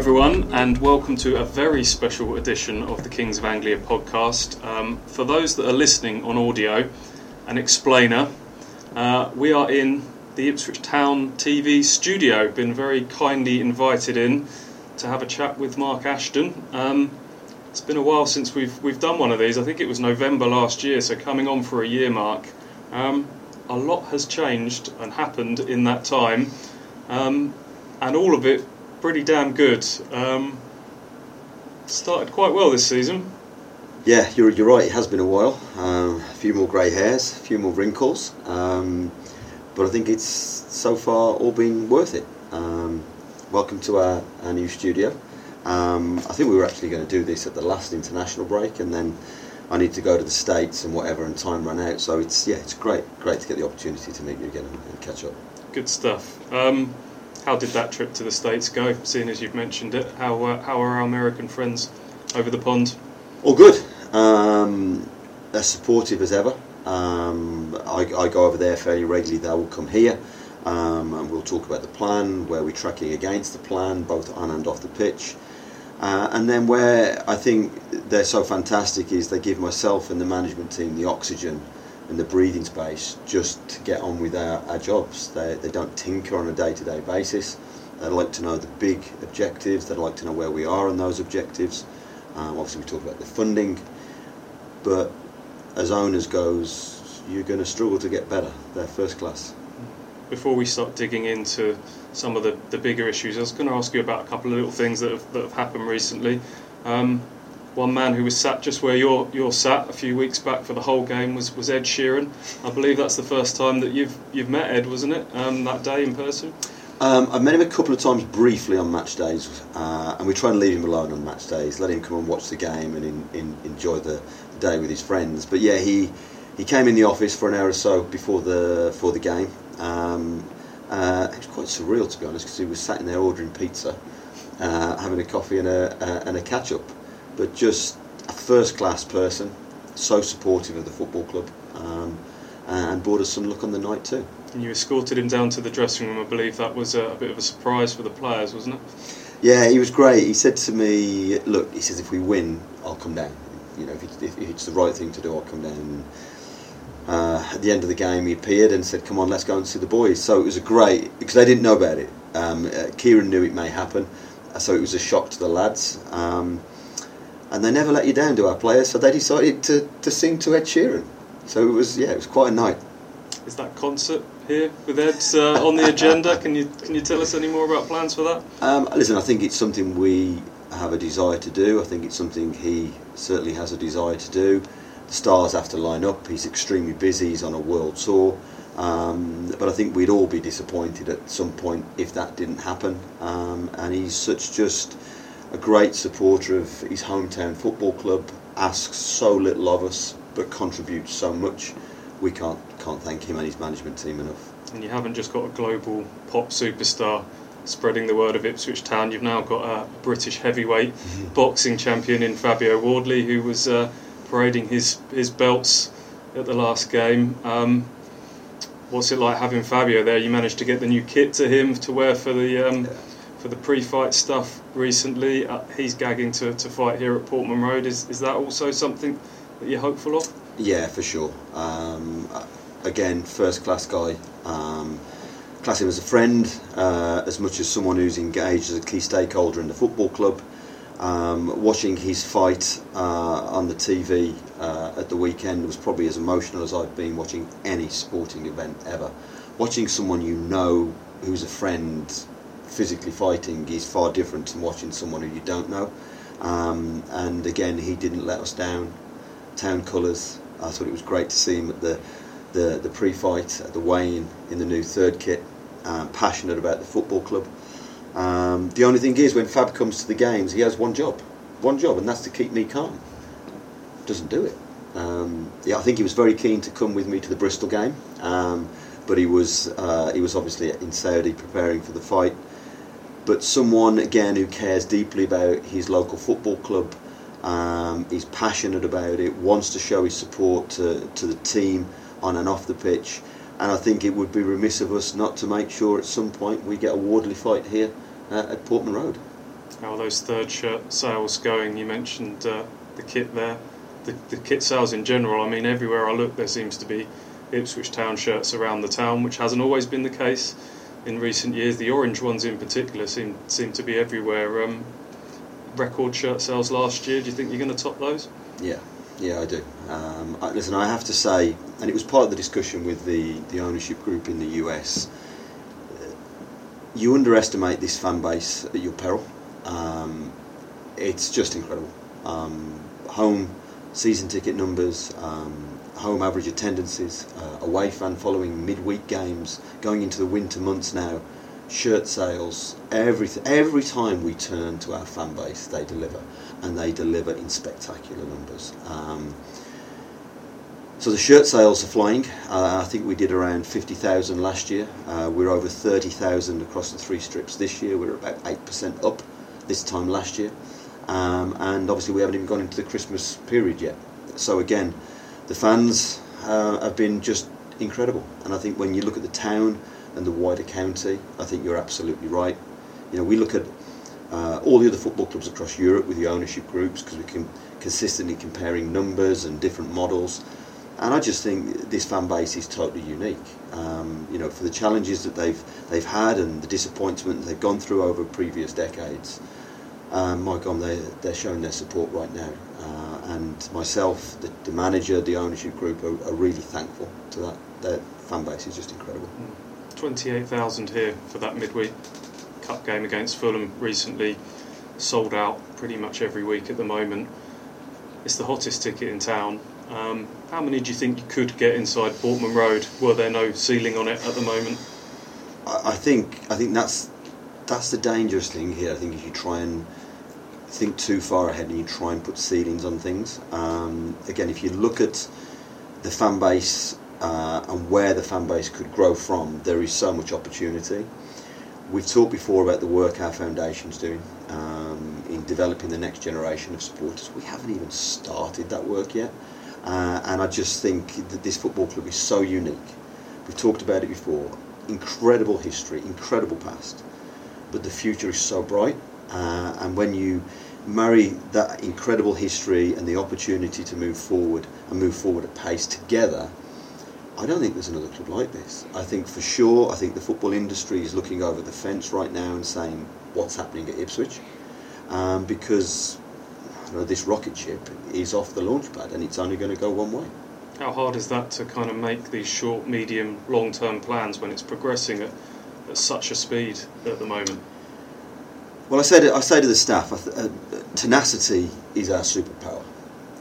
Everyone, and welcome to a very special edition of the Kings of Anglia podcast. Um, for those that are listening on audio, an explainer. Uh, we are in the Ipswich Town TV studio. Been very kindly invited in to have a chat with Mark Ashton. Um, it's been a while since we've we've done one of these. I think it was November last year, so coming on for a year, Mark. Um, a lot has changed and happened in that time, um, and all of it pretty damn good. Um, started quite well this season. Yeah, you're, you're right. It has been a while. Um, a few more grey hairs, a few more wrinkles, um, but I think it's so far all been worth it. Um, welcome to our, our new studio. Um, I think we were actually going to do this at the last international break, and then I need to go to the states and whatever, and time ran out. So it's yeah, it's great, great to get the opportunity to meet you again and, and catch up. Good stuff. Um, how did that trip to the states go? Seeing as you've mentioned it, how uh, how are our American friends over the pond? All good. Um, as supportive as ever. Um, I, I, go over there fairly regularly. They will come here, um, and we'll talk about the plan, where we're tracking against the plan, both on and off the pitch. Uh, and then where I think they're so fantastic is they give myself and the management team the oxygen and the breathing space just to get on with our, our jobs. They, they don't tinker on a day-to-day basis. They'd like to know the big objectives. they'd like to know where we are on those objectives. Um, obviously, we talk about the funding, but as owners goes, you're going to struggle to get better. They're first class. Before we start digging into some of the, the bigger issues, I was going to ask you about a couple of little things that have, that have happened recently. Um, one man who was sat just where you're you're sat a few weeks back for the whole game was, was Ed Sheeran. I believe that's the first time that you've you've met Ed, wasn't it? Um, that day in person. Um, I've met him a couple of times briefly on match days, uh, and we try and leave him alone on match days. Let him come and watch the game and in, in, enjoy the, day with his friends. But yeah, he he came in the office for an hour or so before the for the game. Um, uh, it was quite surreal to be honest because he was sat in there ordering pizza, uh, having a coffee and a, uh, and a catch up but just a first class person, so supportive of the football club, um, and brought us some luck on the night too. And you escorted him down to the dressing room. I believe that was a, a bit of a surprise for the players, wasn't it? Yeah, he was great. He said to me, "Look," he says, "if we win, I'll come down. You know, if, it, if it's the right thing to do, I'll come down." Uh, at the end of the game, he appeared and said, "Come on, let's go and see the boys." So it was a great because they didn't know about it. Um, uh, Kieran knew it may happen, so it was a shock to the lads. Um, and they never let you down to our players, so they decided to, to sing to Ed Sheeran. So it was yeah, it was quite a night. Is that concert here with Ed uh, on the agenda? Can you can you tell us any more about plans for that? Um, listen, I think it's something we have a desire to do. I think it's something he certainly has a desire to do. The stars have to line up. He's extremely busy. He's on a world tour. Um, but I think we'd all be disappointed at some point if that didn't happen. Um, and he's such just a great supporter of his hometown football club, asks so little of us, but contributes so much. We can't can't thank him and his management team enough. And you haven't just got a global pop superstar spreading the word of Ipswich Town. You've now got a British heavyweight boxing champion in Fabio Wardley, who was uh, parading his his belts at the last game. Um, what's it like having Fabio there? You managed to get the new kit to him to wear for the um, for the pre-fight stuff recently. Uh, he's gagging to, to fight here at Portman Road. Is is that also something that you're hopeful of? Yeah, for sure. Um, again, first class guy. Um, class him as a friend, uh, as much as someone who's engaged as a key stakeholder in the football club. Um, watching his fight uh, on the TV uh, at the weekend was probably as emotional as I've been watching any sporting event ever. Watching someone you know who's a friend physically fighting is far different from watching someone who you don't know. Um, and again, he didn't let us down. Town colours, I thought it was great to see him at the the, the pre-fight at the weigh-in in the new third kit. Um, passionate about the football club. Um, the only thing is, when Fab comes to the games, he has one job, one job, and that's to keep me calm. Doesn't do it. Um, yeah, I think he was very keen to come with me to the Bristol game, um, but he was uh, he was obviously in Saudi preparing for the fight. But someone again who cares deeply about his local football club, um, he's passionate about it, wants to show his support to, to the team on and off the pitch, and I think it would be remiss of us not to make sure at some point we get a Wardley fight here uh, at Portman Road. How are those third shirt sales going? You mentioned uh, the kit there. The, the kit sales in general, I mean, everywhere I look, there seems to be Ipswich Town shirts around the town, which hasn't always been the case in recent years. The orange ones in particular seem seem to be everywhere. Um, record shirt sales last year. Do you think you're going to top those? Yeah, yeah, I do. Um, I, listen, I have to say, and it was part of the discussion with the, the ownership group in the US. You underestimate this fan base at your peril. Um, it's just incredible. Um, home season ticket numbers, um, home average attendances, uh, away fan following midweek games, going into the winter months now, shirt sales, everything. Every time we turn to our fan base, they deliver, and they deliver in spectacular numbers. Um, so the shirt sales are flying. Uh, I think we did around 50,000 last year. Uh, we're over 30,000 across the three strips this year. We're about 8% up this time last year. Um, and obviously we haven't even gone into the Christmas period yet. So again, the fans uh, have been just incredible. And I think when you look at the town and the wider county, I think you're absolutely right. You know, we look at uh, all the other football clubs across Europe with the ownership groups because we can consistently comparing numbers and different models. And I just think this fan base is totally unique. Um, you know, for the challenges that they've they've had and the disappointment they've gone through over previous decades. Um, my God, they they're showing their support right now. Uh, and myself, the, the, manager, the ownership group are, are, really thankful to that. Their fan base is just incredible. Twenty-eight thousand here for that midweek cup game against Fulham recently. Sold out pretty much every week at the moment. It's the hottest ticket in town. Um, how many do you think you could get inside Portman Road? Were there no ceiling on it at the moment? I, I think I think that's that's the dangerous thing here. I think if you try and think too far ahead and you try and put ceilings on things. Um, again, if you look at the fan base uh, and where the fan base could grow from, there is so much opportunity. We've talked before about the work our foundation's doing um, in developing the next generation of supporters. We haven't even started that work yet. Uh, and I just think that this football club is so unique. We've talked about it before. Incredible history, incredible past, but the future is so bright. Uh, and when you marry that incredible history and the opportunity to move forward and move forward at pace together, I don't think there's another club like this. I think for sure, I think the football industry is looking over the fence right now and saying what's happening at Ipswich, um, because you know, this rocket ship is off the launch pad and it's only going to go one way. How hard is that to kind of make these short, medium, long term plans when it's progressing at, at such a speed at the moment? Well, I said I say to the staff, uh, tenacity is our superpower.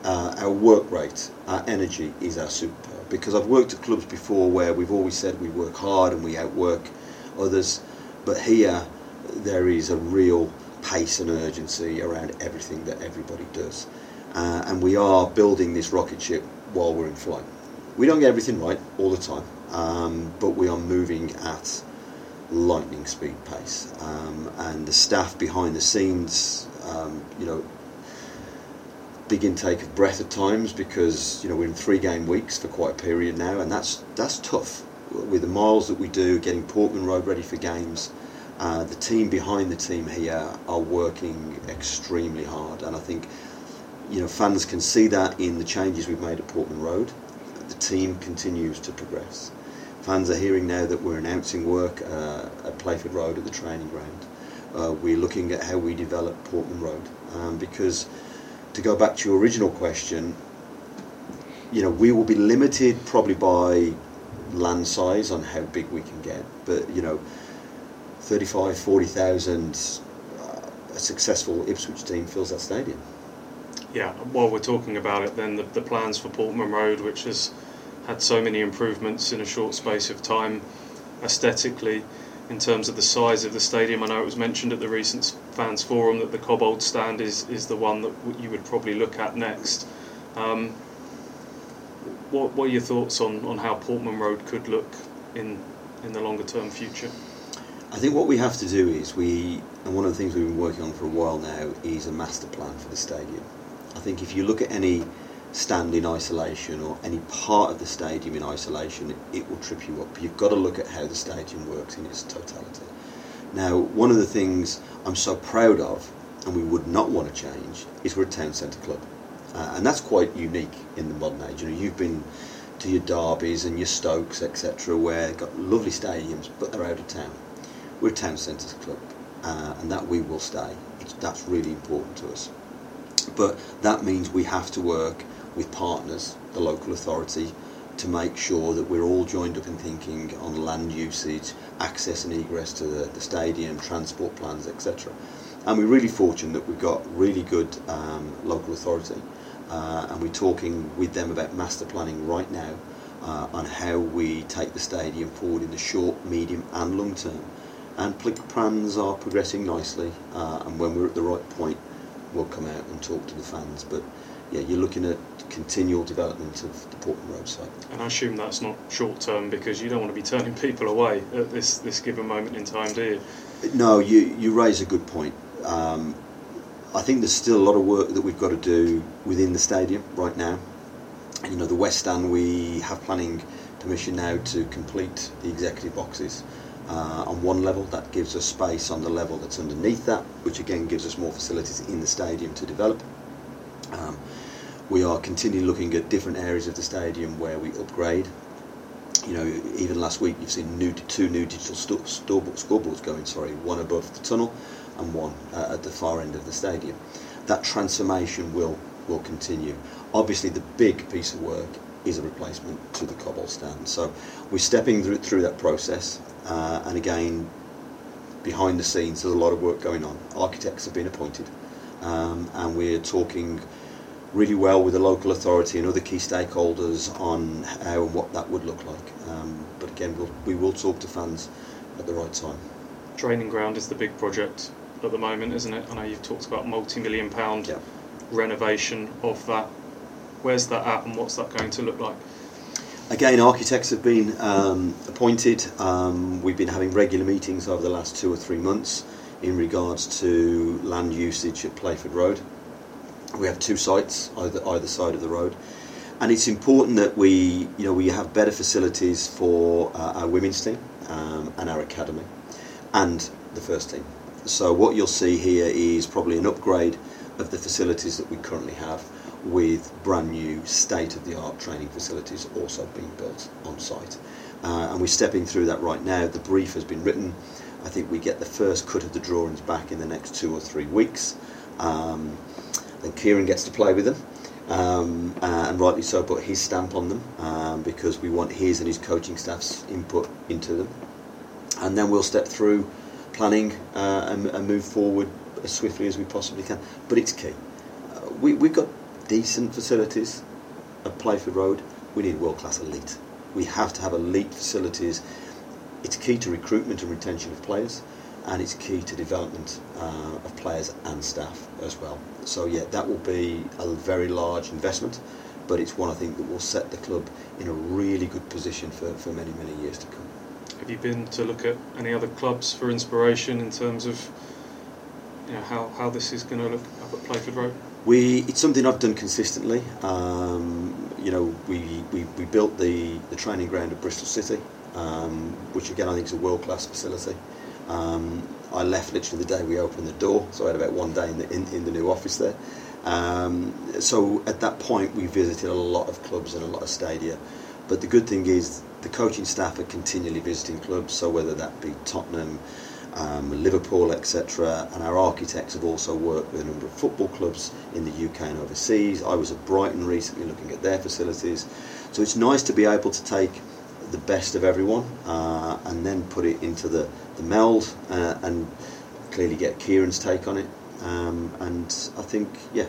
Uh, our work rate, our energy is our superpower. Because I've worked at clubs before where we've always said we work hard and we outwork others, but here there is a real pace and urgency around everything that everybody does. Uh, and we are building this rocket ship while we're in flight. We don't get everything right all the time, um, but we are moving at lightning speed pace. Um, and the staff behind the scenes, um, you know, big intake of breath at times because you know we're in three game weeks for quite a period now, and that's that's tough. With the miles that we do, getting Portman Road ready for games, uh, the team behind the team here are working extremely hard, and I think you know fans can see that in the changes we've made at Portman Road. The team continues to progress. Fans are hearing now that we're announcing work uh, at Playford Road at the training ground. Uh, we're looking at how we develop Portman Road um, because to go back to your original question, you know we will be limited probably by land size on how big we can get, but you know 35, 40,000, uh, a successful Ipswich team fills that stadium. Yeah, while we're talking about it, then the, the plans for Portman Road, which has had so many improvements in a short space of time, aesthetically, in terms of the size of the stadium. I know it was mentioned at the recent fans forum that the Cobbold stand is, is the one that you would probably look at next. Um, what, what are your thoughts on, on how Portman Road could look in in the longer term future? I think what we have to do is we, and one of the things we've been working on for a while now is a master plan for the stadium. I think if you look at any stand in isolation or any part of the stadium in isolation, it, will trip you up. You've got to look at how the stadium works in its totality. Now, one of the things I'm so proud of, and we would not want to change, is we're a town centre club. Uh, and that's quite unique in the modern age. You know, you've been to your derbies and your Stokes, etc., where got lovely stadiums, but they're out of town. We're a town centre club, uh, and that we will stay. It's, that's really important to us. But that means we have to work with partners, the local authority, to make sure that we're all joined up in thinking on land usage, access and egress to the, the stadium, transport plans, etc. And we're really fortunate that we've got really good um, local authority uh, and we're talking with them about master planning right now uh, on how we take the stadium forward in the short, medium, and long term. And plans are progressing nicely, uh, and when we're at the right point, we'll come out and talk to the fans. But yeah, you're looking at continual development of the Portman Road site. And I assume that's not short term because you don't want to be turning people away at this, this given moment in time, do you? No, you, you raise a good point. Um, I think there's still a lot of work that we've got to do within the stadium right now. You know, the West Stand, we have planning permission now to complete the executive boxes uh, on one level. That gives us space on the level that's underneath that, which again gives us more facilities in the stadium to develop. Um, we are continually looking at different areas of the stadium where we upgrade. You know, even last week you've seen new, two new digital st- scoreboards going. Sorry, one above the tunnel and one uh, at the far end of the stadium. That transformation will will continue. Obviously, the big piece of work is a replacement to the Cobbold stand. So we're stepping through, through that process, uh, and again, behind the scenes, there's a lot of work going on. Architects have been appointed, um, and we're talking really well with the local authority and other key stakeholders on how and what that would look like. Um, but again, we'll, we will talk to fans at the right time. Training ground is the big project at the moment, isn't it? I know you've talked about multi-million pound Yeah. renovation of that. Where's that at, and what's that going to look like? Again, architects have been um, appointed. Um, we've been having regular meetings over the last two or three months in regards to land usage at Playford Road. We have two sites either either side of the road, and it's important that we you know we have better facilities for uh, our women's team um, and our academy, and the first team. So what you'll see here is probably an upgrade of the facilities that we currently have with brand new state-of-the-art training facilities also being built on site. Uh, and we're stepping through that right now. The brief has been written. I think we get the first cut of the drawings back in the next two or three weeks. Um, then Kieran gets to play with them, um, uh, and rightly so, put his stamp on them um, because we want his and his coaching staff's input into them. And then we'll step through planning uh, and, and move forward as swiftly as we possibly can. But it's key. Uh, we, we've got decent facilities at Playford Road. We need world class elite. We have to have elite facilities. It's key to recruitment and retention of players, and it's key to development uh, of players and staff as well. So yeah, that will be a very large investment, but it's one I think that will set the club in a really good position for, for many many years to come. Have you been to look at any other clubs for inspiration in terms of you know, how, how this is going to look up at Playford Road? We, it's something I've done consistently. Um, you know, we, we, we built the, the training ground at Bristol City, um, which again I think is a world class facility. Um, I left literally the day we opened the door, so I had about one day in the, in, in the new office there. Um, so at that point, we visited a lot of clubs and a lot of stadia. But the good thing is the coaching staff are continually visiting clubs, so whether that be Tottenham, um, Liverpool, etc. And our architects have also worked with a number of football clubs in the UK and overseas. I was at Brighton recently looking at their facilities. So it's nice to be able to take the best of everyone uh, and then put it into the, the meld uh, and clearly get Kieran's take on it. Um, and I think, yeah,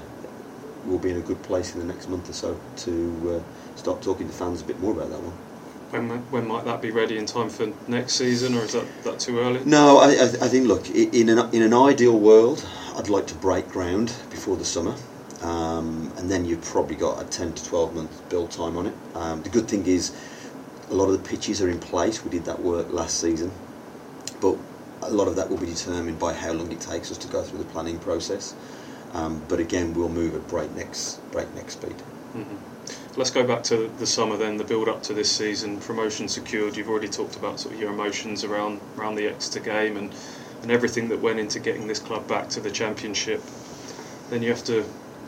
we'll be in a good place in the next month or so to uh, start talking to fans a bit more about that one. When, when might that be ready in time for next season, or is that, that too early? No, I, I, I think look in an in an ideal world, I'd like to break ground before the summer. Um, and then you've probably got a 10 to 12 month build time on it. Um, the good thing is, a lot of the pitches are in place. We did that work last season, but a lot of that will be determined by how long it takes us to go through the planning process. Um, but again, we'll move at breakneck breakneck speed. Mm-hmm. Let's go back to the summer then, the build up to this season. Promotion secured. You've already talked about sort of your emotions around around the Exeter game and and everything that went into getting this club back to the championship. Then you have to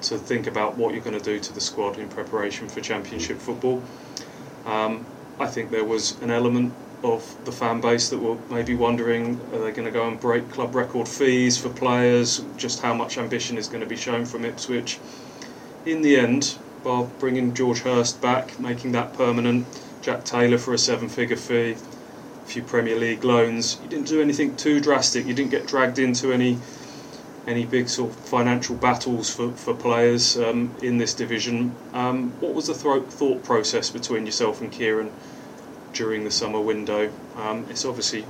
to think about what you're going to do to the squad in preparation for championship football. Um, I think there was an element of the fan base that were maybe wondering are they going to go and break club record fees for players, just how much ambition is going to be shown from Ipswich. In the end, by bringing George Hirst back, making that permanent, Jack Taylor for a seven figure fee, a few Premier League loans, you didn't do anything too drastic, you didn't get dragged into any any big sort of financial battles for, for players um, in this division. Um, what was the th- thought process between yourself and Kieran during the summer window? Um, it's obviously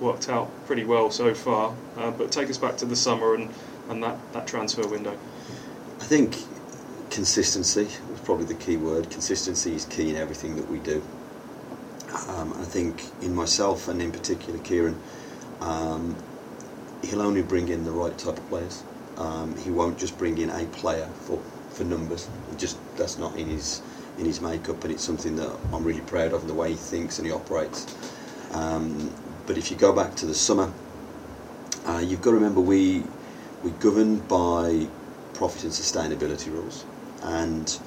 worked out pretty well so far, uh, but take us back to the summer and, and that, that transfer window. I think consistency was probably the key word. Consistency is key in everything that we do. Um, I think in myself and in particular Kieran, um, he'll only bring in the right type of players. Um, he won't just bring in a player for, for numbers. He just that's not in his in his makeup, and it's something that I'm really proud of in the way he thinks and he operates. Um, but if you go back to the summer, uh, you've got to remember we we governed by profit and sustainability rules, and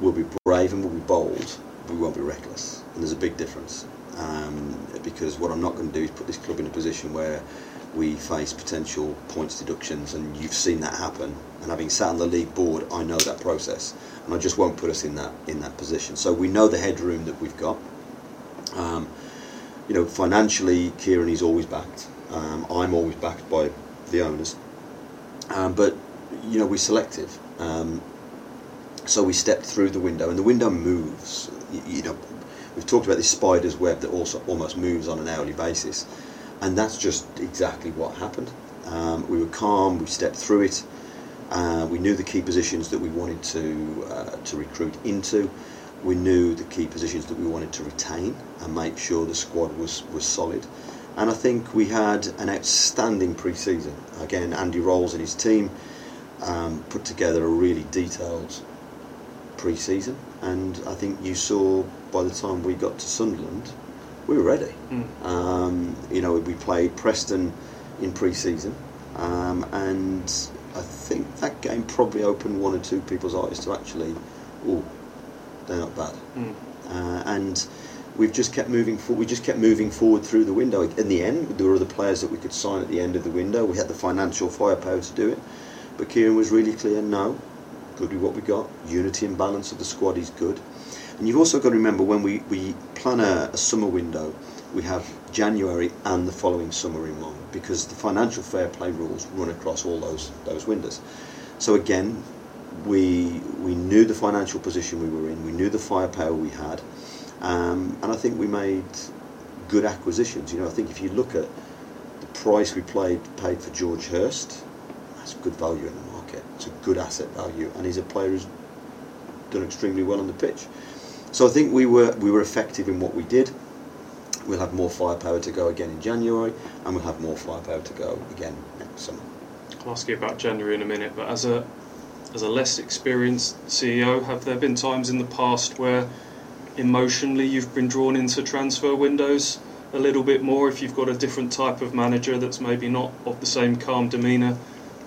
we'll be brave and we'll be bold, but we won't be reckless. And there's a big difference um, because what I'm not going to do is put this club in a position where we face potential points deductions, and you've seen that happen. And having sat on the league board, I know that process, and I just won't put us in that in that position. So we know the headroom that we've got. Um, you know, financially, Kieran is always backed. Um, I'm always backed by the owners, um, but you know we're selective. Um, so we stepped through the window, and the window moves. You, you know, we've talked about this spider's web that also almost moves on an hourly basis, and that's just exactly what happened. Um, we were calm. We stepped through it. Uh, we knew the key positions that we wanted to uh, to recruit into. We knew the key positions that we wanted to retain and make sure the squad was was solid. And I think we had an outstanding pre-season. Again, Andy Rolls and his team um, put together a really detailed pre-season, and I think you saw by the time we got to Sunderland, we were ready. Mm. Um, you know, we played Preston in pre-season, um, and I think that game probably opened one or two people's eyes to actually, oh, they're not bad. Mm. Uh, and we've just kept moving forward. We just kept moving forward through the window. In the end, there were other players that we could sign at the end of the window. We had the financial firepower to do it, but Kieran was really clear. No, good with what we got. Unity and balance of the squad is good. And you've also got to remember when we, we plan a, a summer window, we have January and the following summer in mind because the financial fair play rules run across all those those windows. So again, we we knew the financial position we were in, we knew the firepower we had, um, and I think we made good acquisitions. You know, I think if you look at the price we played paid for George Hirst, that's good value in the market. It's a good asset value, and he's a player who's done extremely well on the pitch. So I think we were we were effective in what we did. We'll have more firepower to go again in January, and we'll have more firepower to go again next summer. I'll ask you about January in a minute, but as a as a less experienced CEO, have there been times in the past where emotionally you've been drawn into transfer windows a little bit more if you've got a different type of manager that's maybe not of the same calm demeanour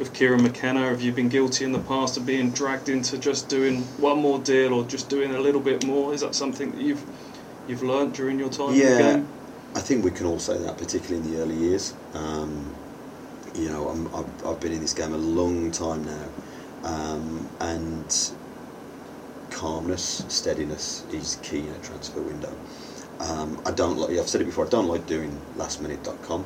with Kieran McKenna? Have you been guilty in the past of being dragged into just doing one more deal or just doing a little bit more? Is that something that you've you've learnt during your time yeah, in the game? I think we can all say that, particularly in the early years. Um, you know, i have I've been in this game a long time now, um, and calmness, steadiness is key in a transfer window. Um, I don't like. I've said it before. I don't like doing lastminute.com.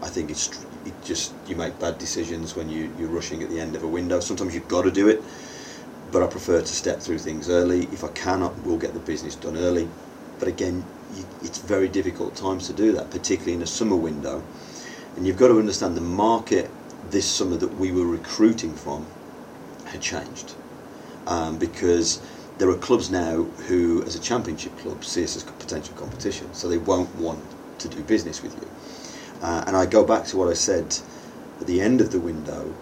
I think it's it just you make bad decisions when you, you're rushing at the end of a window. Sometimes you've got to do it, but I prefer to step through things early. If I cannot, we'll get the business done early. But again, you, it's very difficult times to do that, particularly in a summer window. And you've got to understand the market this summer that we were recruiting from had changed um, because there are clubs now who, as a championship club, see us as potential competition, so they won't want to do business with you. Uh, and I go back to what I said at the end of the window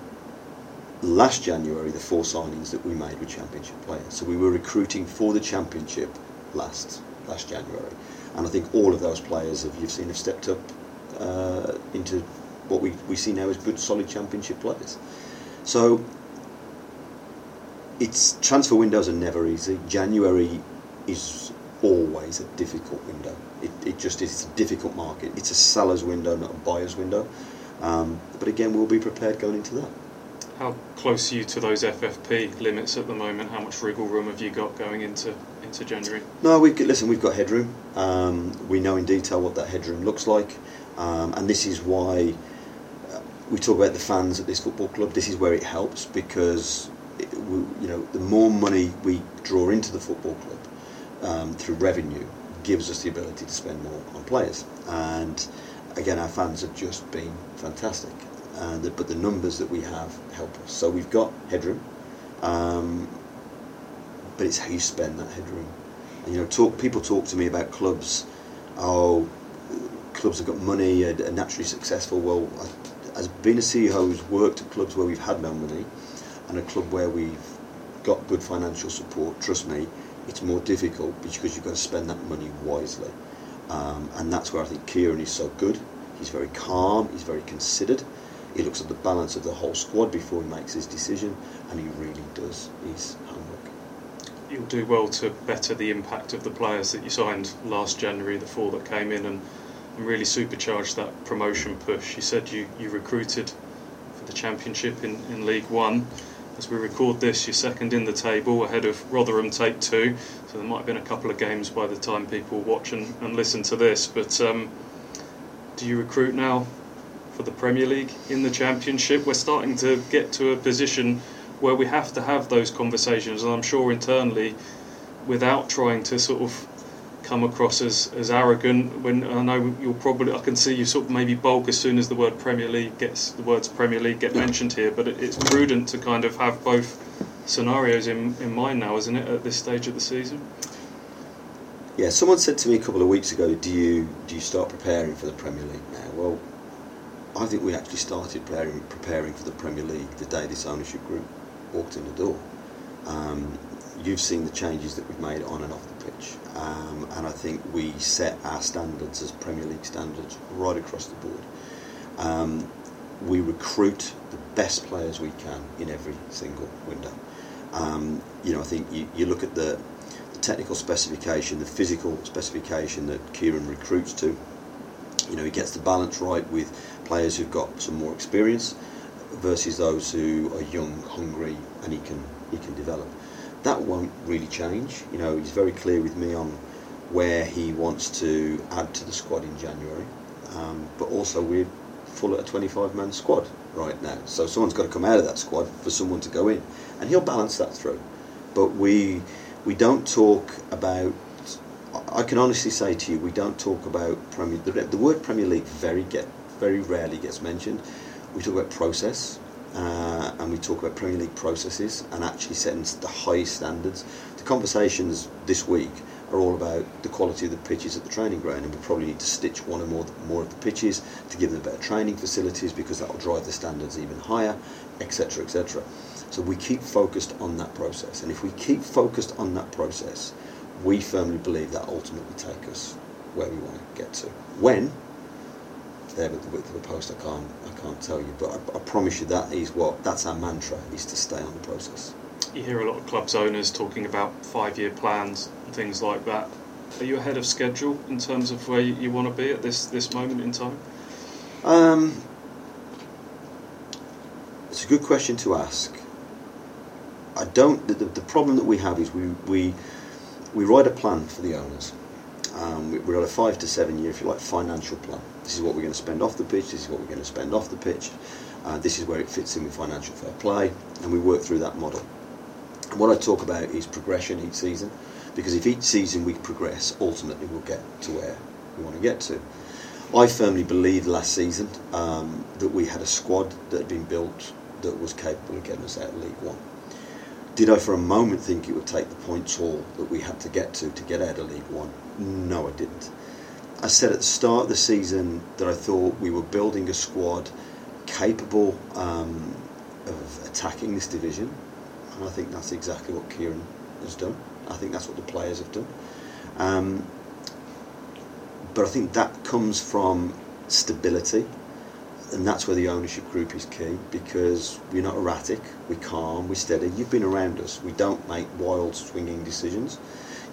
last January, the four signings that we made were championship players. So we were recruiting for the championship last last January, and I think all of those players have you've seen have stepped up uh, into what we, we see now as good, solid championship players. So it's transfer windows are never easy. January is always a difficult window. It, it just is it's a difficult market. It's a seller's window, not a buyer's window. Um, but again, we'll be prepared going into that. How close are you to those FFP limits at the moment? How much wriggle room have you got going into into January? No, we listen. We've got headroom. Um, we know in detail what that headroom looks like, um, and this is why uh, we talk about the fans at this football club. This is where it helps because it, we, you know the more money we draw into the football club um, through revenue gives us the ability to spend more on players. And again, our fans have just been fantastic. The, but the numbers that we have help us. So we've got headroom, um, but it's how you spend that headroom. And, you know, talk people talk to me about clubs. Oh, clubs have got money and are naturally successful. Well, as being a CEO who's worked at clubs where we've had no money, and a club where we've got good financial support, trust me, it's more difficult because you've got to spend that money wisely. Um, and that's where I think Kieran is so good. He's very calm, he's very considered. He looks at the balance of the whole squad before he makes his decision, and he really does his homework. You'll do well to better the impact of the players that you signed last January, the four that came in, and, and really supercharge that promotion push. You said you, you recruited for the Championship in, in League One as we record this, you're second in the table ahead of Rotherham Take Two. So there might have been a couple of games by the time people watch and, and listen to this. But um, do you recruit now for the Premier League in the Championship? We're starting to get to a position where we have to have those conversations, and I'm sure internally, without trying to sort of come across as, as arrogant when I know you'll probably I can see you sort of maybe bulk as soon as the word Premier League gets the words Premier League get mentioned here but it, it's prudent to kind of have both scenarios in, in mind now isn't it at this stage of the season? Yeah someone said to me a couple of weeks ago do you do you start preparing for the Premier League now? Well I think we actually started preparing, preparing for the Premier League the day this ownership group walked in the door. Um, you've seen the changes that we've made on and off the pitch, um, and I think we set our standards as Premier League standards right across the board. Um, we recruit the best players we can in every single window. Um, you know, I think you, you look at the, the, technical specification, the physical specification that Kieran recruits to. You know, he gets the balance right with players who've got some more experience versus those who are young, hungry, and he can he can develop that won't really change. You know, he's very clear with me on where he wants to add to the squad in January. Um, but also, we're full at a 25 man squad right now. So someone's got to come out of that squad for someone to go in. And he'll balance that through. But we, we don't talk about. I can honestly say to you, we don't talk about Premier. The, the word Premier League very get very rarely gets mentioned. We talk about process uh, and we talk about Premier League processes and actually setting the highest standards. The conversations this week are all about the quality of the pitches at the training ground, and we probably need to stitch one or more more of the pitches to give them better training facilities because that will drive the standards even higher, etc., etc. So we keep focused on that process, and if we keep focused on that process, we firmly believe that ultimately take us where we want to get to. When there with the width of a post, I can't, I can't tell you. But I, I, promise you that is what that's our mantra is to stay on the process. You hear a lot of clubs owners talking about five-year plans and things like that. Are you ahead of schedule in terms of where you, you want to be at this this moment in time? Um, it's a good question to ask. I don't. The, the problem that we have is we we we write a plan for the owners. Um, we, we're on a five to seven year, if you like, financial plan This is what we're going to spend off the pitch. This is what we're going to spend off the pitch. Uh, this is where it fits in with financial fair play, and we work through that model. And what I talk about is progression each season, because if each season we progress, ultimately we'll get to where we want to get to. I firmly believe last season um, that we had a squad that had been built that was capable of getting us out of League One. Did I for a moment think it would take the points haul that we had to get to to get out of League One? No, I didn't. I said at the start of the season that I thought we were building a squad capable um, of attacking this division, and I think that's exactly what Kieran has done. I think that's what the players have done. Um, but I think that comes from stability, and that's where the ownership group is key because we're not erratic, we're calm, we're steady. You've been around us. We don't make wild, swinging decisions.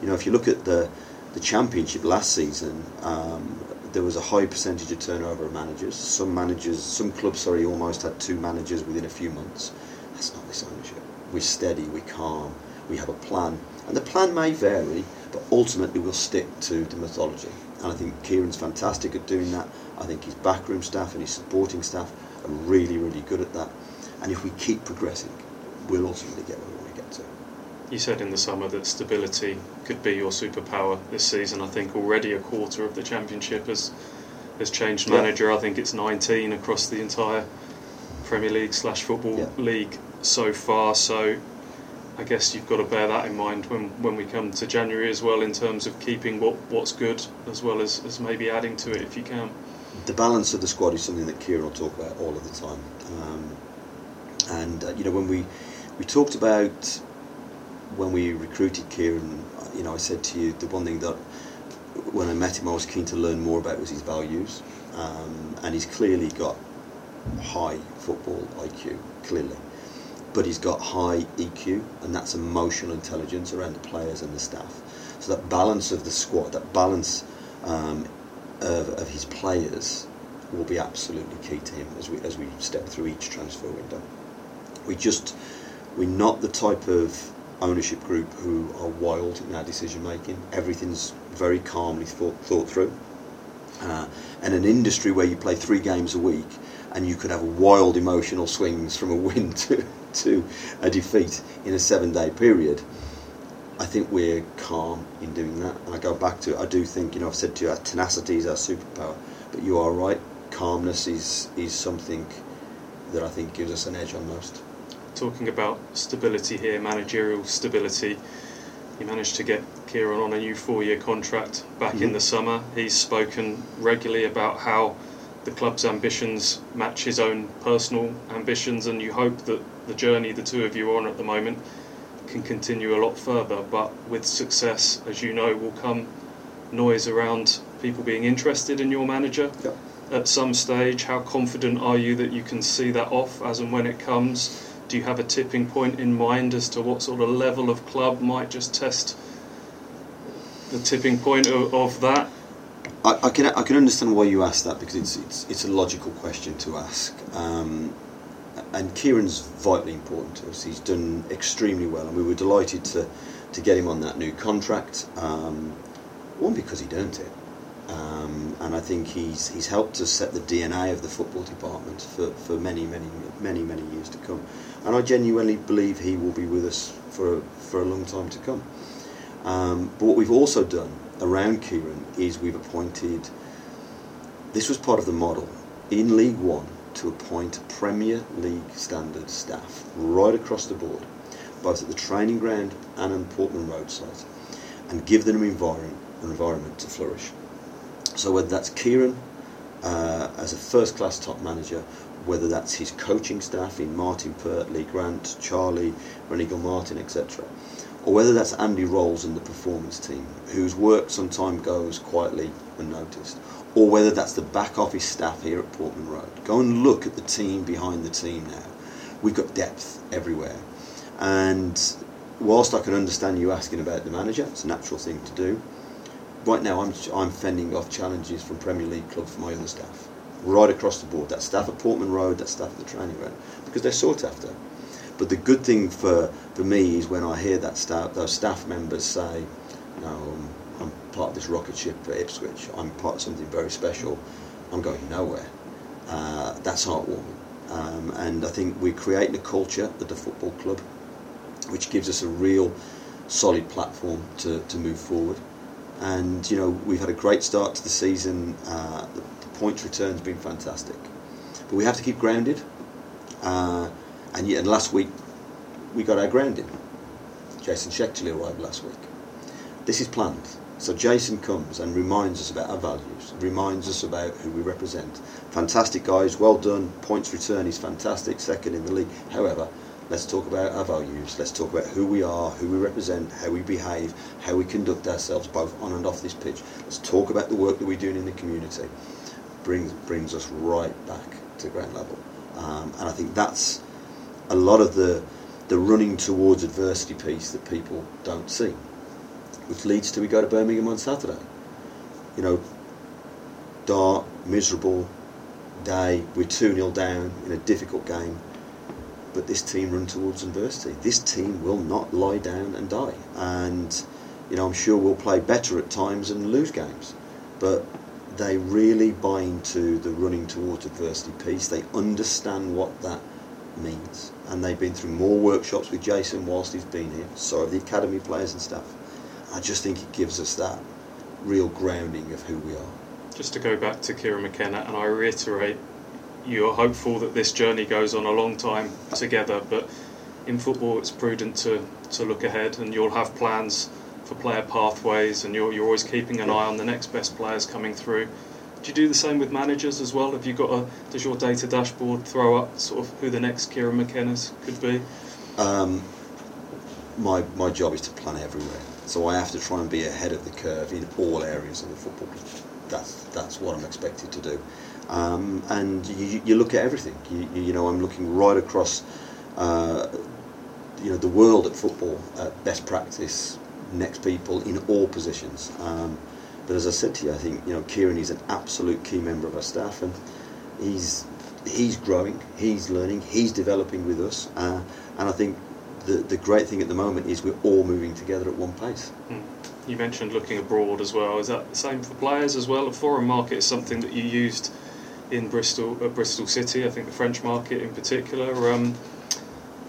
You know, if you look at the the championship last season, um, there was a high percentage of turnover of managers. Some managers, some clubs, sorry, almost had two managers within a few months. That's not this ownership. We're steady, we're calm, we have a plan, and the plan may vary, but ultimately we'll stick to the methodology. And I think Kieran's fantastic at doing that. I think his backroom staff and his supporting staff are really, really good at that. And if we keep progressing, we'll ultimately get where we want to get to. You said in the summer that stability could be your superpower this season. I think already a quarter of the championship has has changed Yeah. manager. I think it's 19 across the entire Premier League slash football Yeah. league so far. So I guess you've got to bear that in mind when, when we come to January as well, in terms of keeping what, what's good as well as, as maybe adding to it if you can. the balance of the squad is something that Kieran will talk about all of the time. Um, and uh, you know, when we we talked about when we recruited Kieran, you know, I said to you the one thing that when I met him, I was keen to learn more about was his values, um, and he's clearly got high football IQ, clearly, but he's got high EQ, and that's emotional intelligence around the players and the staff. So that balance of the squad, that balance um, of, of his players will be absolutely key to him as we as we step through each transfer window. We just we're not the type of ownership group who are wild in our decision making. Everything's very calmly thought, thought through. Uh, and an industry where you play three games a week and you could have wild emotional swings from a win to, to a defeat in a seven day period. I think we're calm in doing that. And I go back to it, I do think, you know, I've said to you, our tenacity is our superpower. But you are right, calmness is, is something that I think gives us an edge on most. Talking about stability here, managerial stability, you managed to get Kieran on a new four year contract back in Mhm. the summer. He's spoken regularly about how the club's ambitions match his own personal ambitions, and you hope that the journey the two of you are on at the moment can continue a lot further. But with success, as you know, will come noise around people being interested in your manager Yep. at some stage. How confident are you that you can see that off as and when it comes? Do you have a tipping point in mind as to what sort of level of club might just test the tipping point of, of that? I, I can I can understand why you ask that because it's it's, it's a logical question to ask. Um, and Kieran's vitally important to us. He's done extremely well, and we were delighted to to get him on that new contract. Um, one because he'd earned it, um, and I think he's he's helped us set the DNA of the football department for, for many many many many years to come. And I genuinely believe he will be with us for for a long time to come. Um, but what we've also done around Kieran is we've appointed. This was part of the model in League One to appoint Premier League standard staff right across the board, both at the training ground and on Portman Road site, and give them an environment, an environment to flourish. So whether that's Kieran uh, as a first-class top manager, whether that's his coaching staff in Martyn Pert, Lee Grant, Charlie, Rene Gilmartin, etc., or whether that's Andy Rolls and the performance team, whose work sometimes goes quietly unnoticed, or whether that's the back office staff here at Portman Road. Go and look at the team behind the team now. We've got depth everywhere. And whilst I can understand you asking about the manager, it's a natural thing to do. Right now, I'm, I'm fending off challenges from Premier League clubs for my other staff, right across the board. That staff at Portman Road, that staff at the training ground, because they're sought after. But the good thing for, for me is when I hear that staff, those staff members say, "No, I'm, I'm part of this rocket ship at Ipswich. I'm part of something very special." I'm going nowhere. Uh, that's heartwarming. Um, and I think we're creating a culture at the football club which gives us a real solid platform to, to move forward. And, you know, we've had a great start to the season. Uh, the, the points return's been fantastic. But we have to keep grounded. Uh, and, and last week, we got our grounding. Jason Schechterle arrived last week. This is planned. So Jason comes and reminds us about our values, reminds us about who we represent. Fantastic guys, well done. Points return is fantastic, second in the league. However, let's talk about our values. Let's talk about who we are, who we represent, how we behave, how we conduct ourselves both on and off this pitch. Let's talk about the work that we're doing in the community. Brings brings us right back to ground level, um, and I think that's a lot of the the running towards adversity piece that people don't see which leads to we go to Birmingham on Saturday. You know, dark, miserable day, we're 2 0 down in a difficult game, but this team run towards adversity. This team will not lie down and die. And, you know, I'm sure we'll play better at times and lose games, but they really buy into the running towards adversity piece. They understand what that means. And they've been through more workshops with Jason whilst he's been here. So have the academy players and staff. I just think it gives us that real grounding of who we are. Just to go back to Kieran McKenna, and I reiterate, you're hopeful that this journey goes on a long time together, but in football it's prudent to, to look ahead and you'll have plans for player pathways and you're, you're always keeping an eye on the next best players coming through. Do you do the same with managers as well? Have you got a does your data dashboard throw up sort of who the next Kieran McKenna's could be? Um, my my job is to plan everywhere. So I have to try and be ahead of the curve in all areas of the football. That's that's what I'm expected to do. Um, and you, you, look at everything. You, you, know, I'm looking right across, uh, you know, the world at football, at best practice, next people in all positions. Um, but as I said to you, I think you know Kieran is an absolute key member of our staff, and he's he's growing, he's learning, he's developing with us, uh, and I think the, the great thing at the moment is we're all moving together at one pace. Mm. You mentioned looking abroad as well. Is that the same for players as well? A foreign market is something that you used in Bristol, uh, Bristol City. I think the French market in particular. Um,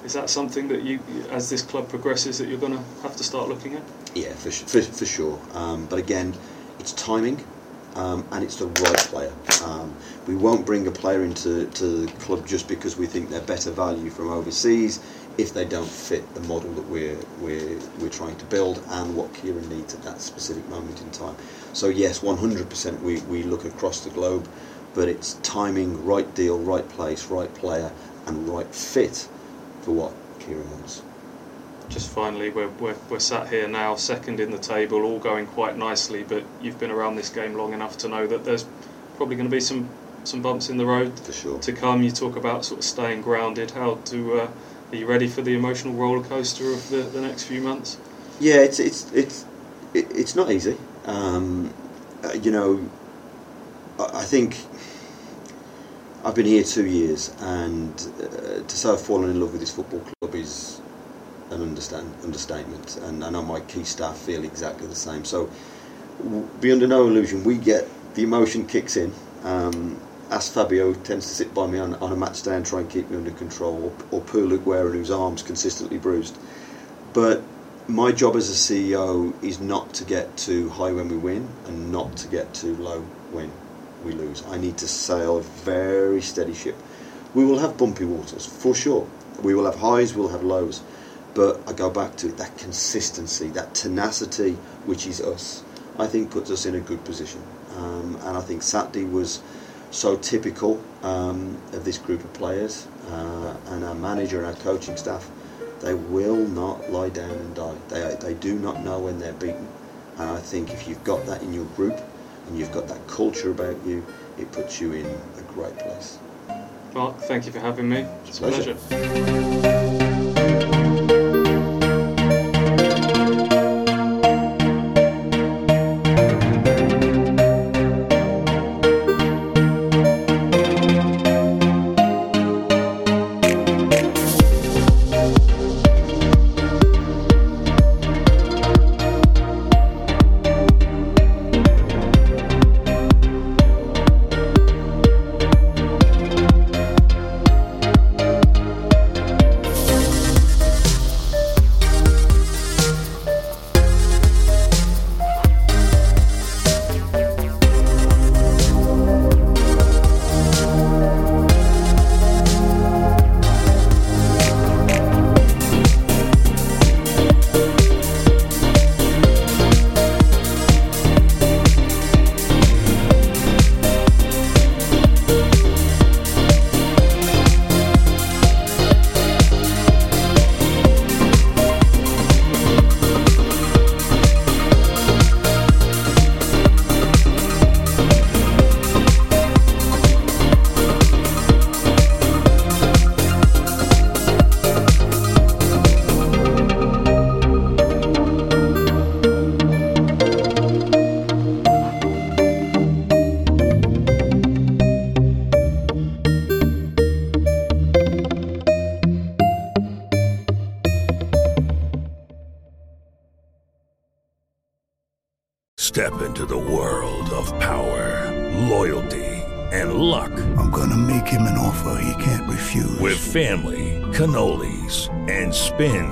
is that something that you, as this club progresses, that you're going to have to start looking at? Yeah, for, for, for sure. Um, but again, it's timing. Um, and it's the right player. Um, we won't bring a player into to the club just because we think they're better value from overseas if they don't fit the model that we're, we're, we're trying to build and what Kieran needs at that specific moment in time. So yes, 100% we, we look across the globe, but it's timing, right deal, right place, right player, and right fit for what Kieran wants. Just finally, we're, we're, we're sat here now, second in the table, all going quite nicely, but you've been around this game long enough to know that there's probably going to be some, some bumps in the road sure. to come. You talk about sort of staying grounded, how to... Uh, are you ready for the emotional roller coaster of the, the next few months? Yeah, it's it's it's it's not easy. Um, uh, you know, I, think I've been here two years, and uh, to say I've fallen in love with this football club is an understand understatement. And I know my key staff feel exactly the same. So, be under no illusion, we get the emotion kicks in. Um, as Fabio tends to sit by me on, on a match day and try and keep me under control, or, or poor Luke Warren, whose arm's consistently bruised. But my job as a CEO is not to get too high when we win and not to get too low when we lose. I need to sail a very steady ship. We will have bumpy waters, for sure. We will have highs, we'll have lows. But I go back to that consistency, that tenacity, which is us, I think puts us in a good position. Um, and I think Saturday was so typical um, of this group of players uh, and our manager and our coaching staff. They will not lie down and die. They, they do not know when they're beaten. And I think if you've got that in your group and you've got that culture about you, it puts you in a great place. Mark, thank you for having me. It's a pleasure. pleasure.